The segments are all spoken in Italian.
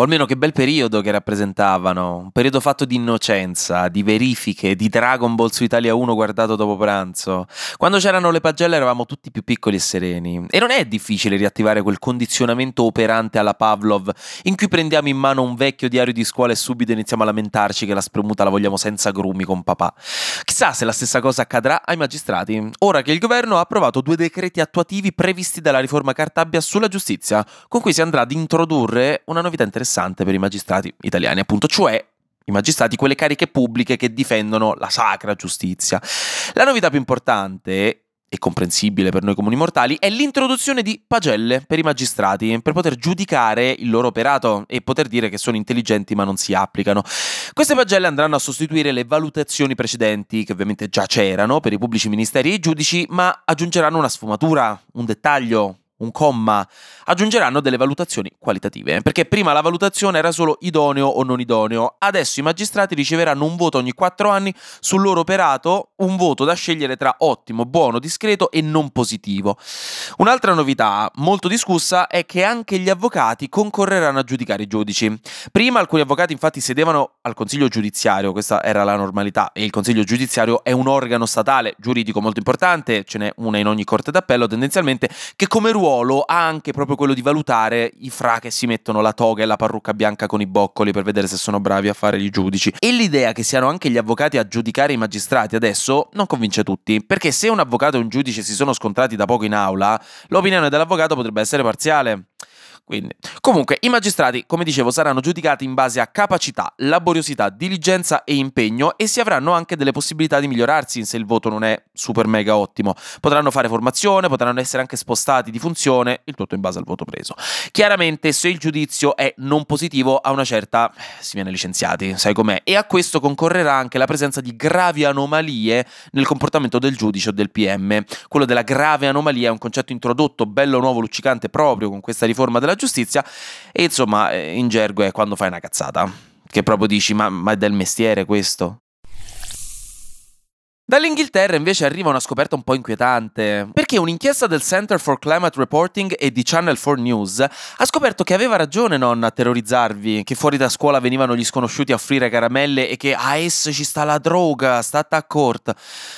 o almeno che bel periodo che rappresentavano, un periodo fatto di innocenza, di verifiche, di Dragon Ball su Italia 1 guardato dopo pranzo. Quando c'erano le pagelle eravamo tutti più piccoli e sereni e non è difficile riattivare quel condizionamento operante alla Pavlov in cui prendiamo in mano un vecchio diario di scuola e subito iniziamo a lamentarci che la spremuta la vogliamo senza grumi con papà. Chissà se la stessa cosa accadrà ai magistrati, ora che il governo ha approvato due decreti attuativi previsti dalla riforma Cartabia sulla giustizia, con cui si andrà ad introdurre una novità interessante interessante per i magistrati italiani, appunto, cioè i magistrati, quelle cariche pubbliche che difendono la sacra giustizia. La novità più importante e comprensibile per noi comuni mortali è l'introduzione di pagelle per i magistrati per poter giudicare il loro operato e poter dire che sono intelligenti ma non si applicano. Queste pagelle andranno a sostituire le valutazioni precedenti che ovviamente già c'erano per i pubblici ministeri e i giudici ma aggiungeranno una sfumatura, un dettaglio, un comma, aggiungeranno delle valutazioni qualitative, perché prima la valutazione era solo idoneo o non idoneo, adesso i magistrati riceveranno un voto ogni quattro anni sul loro operato, un voto da scegliere tra ottimo, buono, discreto e non positivo. Un'altra novità molto discussa è che anche gli avvocati concorreranno a giudicare i giudici. Prima alcuni avvocati infatti sedevano al consiglio giudiziario, questa era la normalità, e il consiglio giudiziario è un organo statale giuridico molto importante, ce n'è una in ogni corte d'appello tendenzialmente, che come ruolo ruolo ha anche proprio quello di valutare i fra che si mettono la toga e la parrucca bianca con i boccoli per vedere se sono bravi a fare i giudici. E l'idea che siano anche gli avvocati a giudicare i magistrati adesso non convince tutti, perché se un avvocato e un giudice si sono scontrati da poco in aula, l'opinione dell'avvocato potrebbe essere parziale. Quindi, comunque, i magistrati, come dicevo, saranno giudicati in base a capacità, laboriosità, diligenza e impegno e si avranno anche delle possibilità di migliorarsi se il voto non è super mega ottimo. Potranno fare formazione, potranno essere anche spostati di funzione, il tutto in base al voto preso. Chiaramente, se il giudizio è non positivo, a una certa si viene licenziati, sai com'è? E a questo concorrerà anche la presenza di gravi anomalie nel comportamento del giudice o del PM. Quello della grave anomalia è un concetto introdotto, bello nuovo, luccicante proprio con questa riforma della giustizia e insomma eh, in gergo è quando fai una cazzata, che proprio dici ma, ma è del mestiere questo? Dall'Inghilterra invece arriva una scoperta un po' inquietante, perché un'inchiesta del Center for Climate Reporting e di Channel 4 News ha scoperto che aveva ragione nonna a terrorizzarvi, che fuori da scuola venivano gli sconosciuti a offrire caramelle e che a esse ci sta la droga, state a court.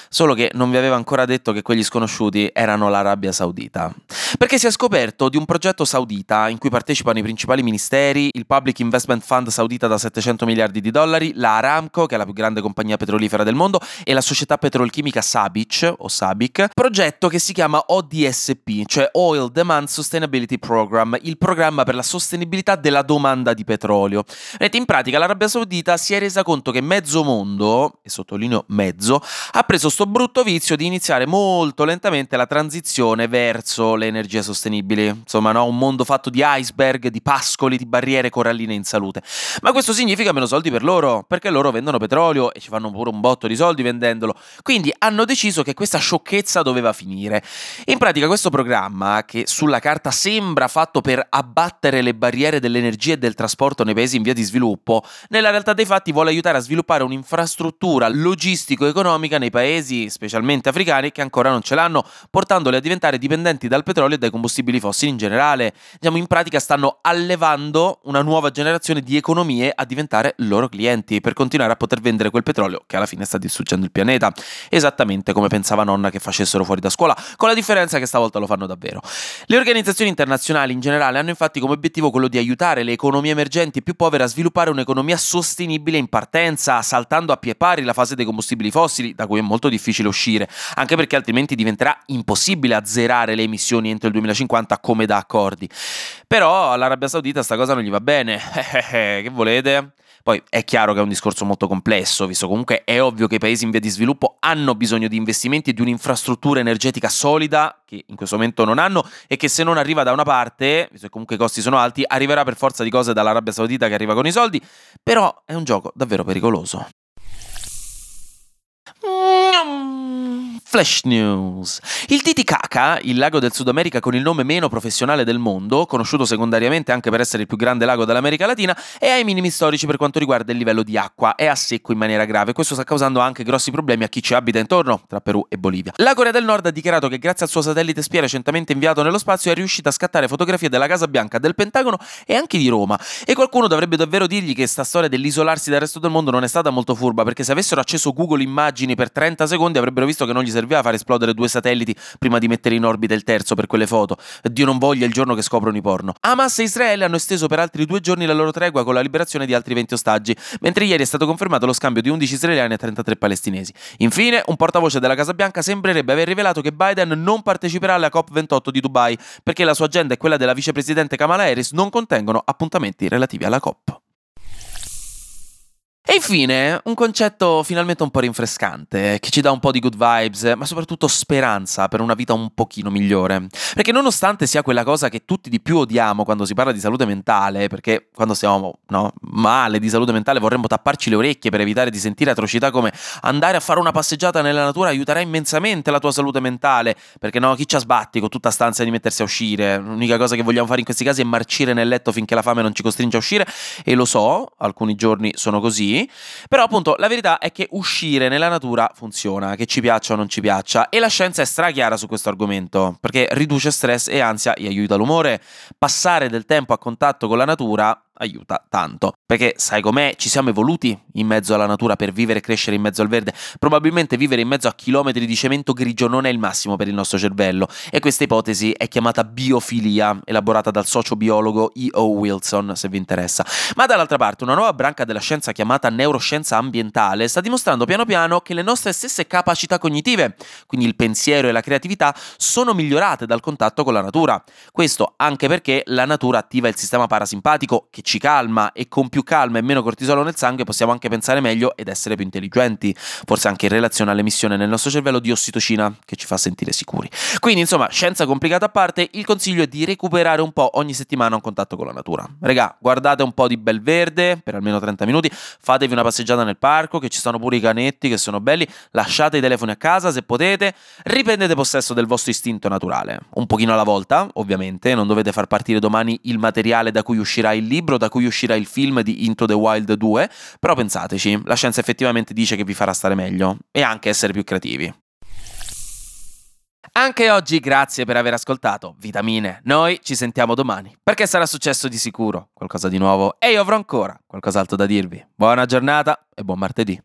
Solo che non vi aveva ancora detto che quegli sconosciuti erano l'Arabia Saudita. Perché si è scoperto di un progetto saudita in cui partecipano i principali ministeri, il Public Investment Fund saudita da 700 miliardi di dollari, la Aramco, che è la più grande compagnia petrolifera del mondo, e la società petrolchimica Sabic o Sabic, progetto che si chiama ODSP, cioè Oil Demand Sustainability Program, il programma per la sostenibilità della domanda di petrolio. Vedete, in pratica l'Arabia Saudita si è resa conto che mezzo mondo, e sottolineo mezzo, ha preso sto brutto vizio di iniziare molto lentamente la transizione verso le energie sostenibili. Insomma, no? un mondo fatto di iceberg, di pascoli, di barriere coralline in salute. Ma questo significa meno soldi per loro, perché loro vendono petrolio e ci fanno pure un botto di soldi vendendolo. Quindi hanno deciso che questa sciocchezza doveva finire. In pratica questo programma, che sulla carta sembra fatto per abbattere le barriere dell'energia e del trasporto nei paesi in via di sviluppo, nella realtà dei fatti vuole aiutare a sviluppare un'infrastruttura logistico-economica nei paesi, specialmente africani, che ancora non ce l'hanno, portandoli a diventare dipendenti dal petrolio e dai combustibili fossili in generale. Diciamo, in pratica stanno allevando una nuova generazione di economie a diventare loro clienti per continuare a poter vendere quel petrolio che alla fine sta distruggendo il pianeta esattamente come pensava nonna che facessero fuori da scuola, con la differenza che stavolta lo fanno davvero. Le organizzazioni internazionali in generale hanno infatti come obiettivo quello di aiutare le economie emergenti più povere a sviluppare un'economia sostenibile in partenza, saltando a pie pari la fase dei combustibili fossili, da cui è molto difficile uscire, anche perché altrimenti diventerà impossibile azzerare le emissioni entro il 2050 come da accordi. Però all'Arabia Saudita sta cosa non gli va bene. che volete? Poi è chiaro che è un discorso molto complesso, visto comunque è ovvio che i paesi in via di sviluppo hanno bisogno di investimenti e di un'infrastruttura energetica solida, che in questo momento non hanno, e che se non arriva da una parte, visto che comunque i costi sono alti, arriverà per forza di cose dall'Arabia Saudita che arriva con i soldi, però è un gioco davvero pericoloso. Flash News. Il Titicaca, il lago del Sud America con il nome meno professionale del mondo, conosciuto secondariamente anche per essere il più grande lago dell'America Latina, è ai minimi storici per quanto riguarda il livello di acqua, è a secco in maniera grave. Questo sta causando anche grossi problemi a chi ci abita intorno, tra Perù e Bolivia. La Corea del Nord ha dichiarato che grazie al suo satellite spia recentemente inviato nello spazio è riuscita a scattare fotografie della Casa Bianca, del Pentagono e anche di Roma. E qualcuno dovrebbe davvero dirgli che sta storia dell'isolarsi dal resto del mondo non è stata molto furba, perché se avessero acceso Google Immagini per 30 secondi avrebbero visto che non gli serviva fare esplodere due satelliti prima di mettere in orbita il terzo per quelle foto. Dio non voglia il giorno che scoprono i porno. Hamas e Israele hanno esteso per altri due giorni la loro tregua con la liberazione di altri 20 ostaggi, mentre ieri è stato confermato lo scambio di 11 israeliani e 33 palestinesi. Infine, un portavoce della Casa Bianca sembrerebbe aver rivelato che Biden non parteciperà alla COP28 di Dubai, perché la sua agenda e quella della vicepresidente Kamala Harris non contengono appuntamenti relativi alla COP. E infine, un concetto finalmente un po' rinfrescante, che ci dà un po' di good vibes, ma soprattutto speranza per una vita un pochino migliore. Perché nonostante sia quella cosa che tutti di più odiamo quando si parla di salute mentale, perché quando stiamo no, male di salute mentale vorremmo tapparci le orecchie per evitare di sentire atrocità come andare a fare una passeggiata nella natura aiuterà immensamente la tua salute mentale, perché no, chi ci sbatti con tutta stanza di mettersi a uscire? L'unica cosa che vogliamo fare in questi casi è marcire nel letto finché la fame non ci costringe a uscire, e lo so, alcuni giorni sono così, però appunto la verità è che uscire nella natura funziona, che ci piaccia o non ci piaccia, e la scienza è strachiara su questo argomento, perché riduce stress e ansia e aiuta l'umore. Passare del tempo a contatto con la natura aiuta tanto. Perché sai com'è? Ci siamo evoluti in mezzo alla natura per vivere e crescere in mezzo al verde. Probabilmente vivere in mezzo a chilometri di cemento grigio non è il massimo per il nostro cervello. E questa ipotesi è chiamata biofilia, elaborata dal sociobiologo E.O. Wilson, se vi interessa. Ma dall'altra parte, una nuova branca della scienza chiamata neuroscienza ambientale sta dimostrando piano piano che le nostre stesse capacità cognitive, quindi il pensiero e la creatività, sono migliorate dal contatto con la natura. Questo anche perché la natura attiva il sistema parasimpatico che ci calma e con più calma e meno cortisolo nel sangue possiamo anche pensare meglio ed essere più intelligenti, forse anche in relazione all'emissione nel nostro cervello di ossitocina che ci fa sentire sicuri. Quindi insomma, scienza complicata a parte, il consiglio è di recuperare un po' ogni settimana un contatto con la natura. Regà, guardate un po' di bel verde per almeno 30 minuti, fatevi una passeggiata nel parco che ci stanno pure i canetti che sono belli, lasciate i telefoni a casa se potete, riprendete possesso del vostro istinto naturale, un pochino alla volta, ovviamente, non dovete far partire domani il materiale da cui uscirà il libro da cui uscirà il film di Into the Wild 2, però pensateci, la scienza effettivamente dice che vi farà stare meglio e anche essere più creativi. Anche oggi grazie per aver ascoltato Vitamine. Noi ci sentiamo domani, perché sarà successo di sicuro qualcosa di nuovo e io avrò ancora qualcos'altro da dirvi. Buona giornata e buon martedì.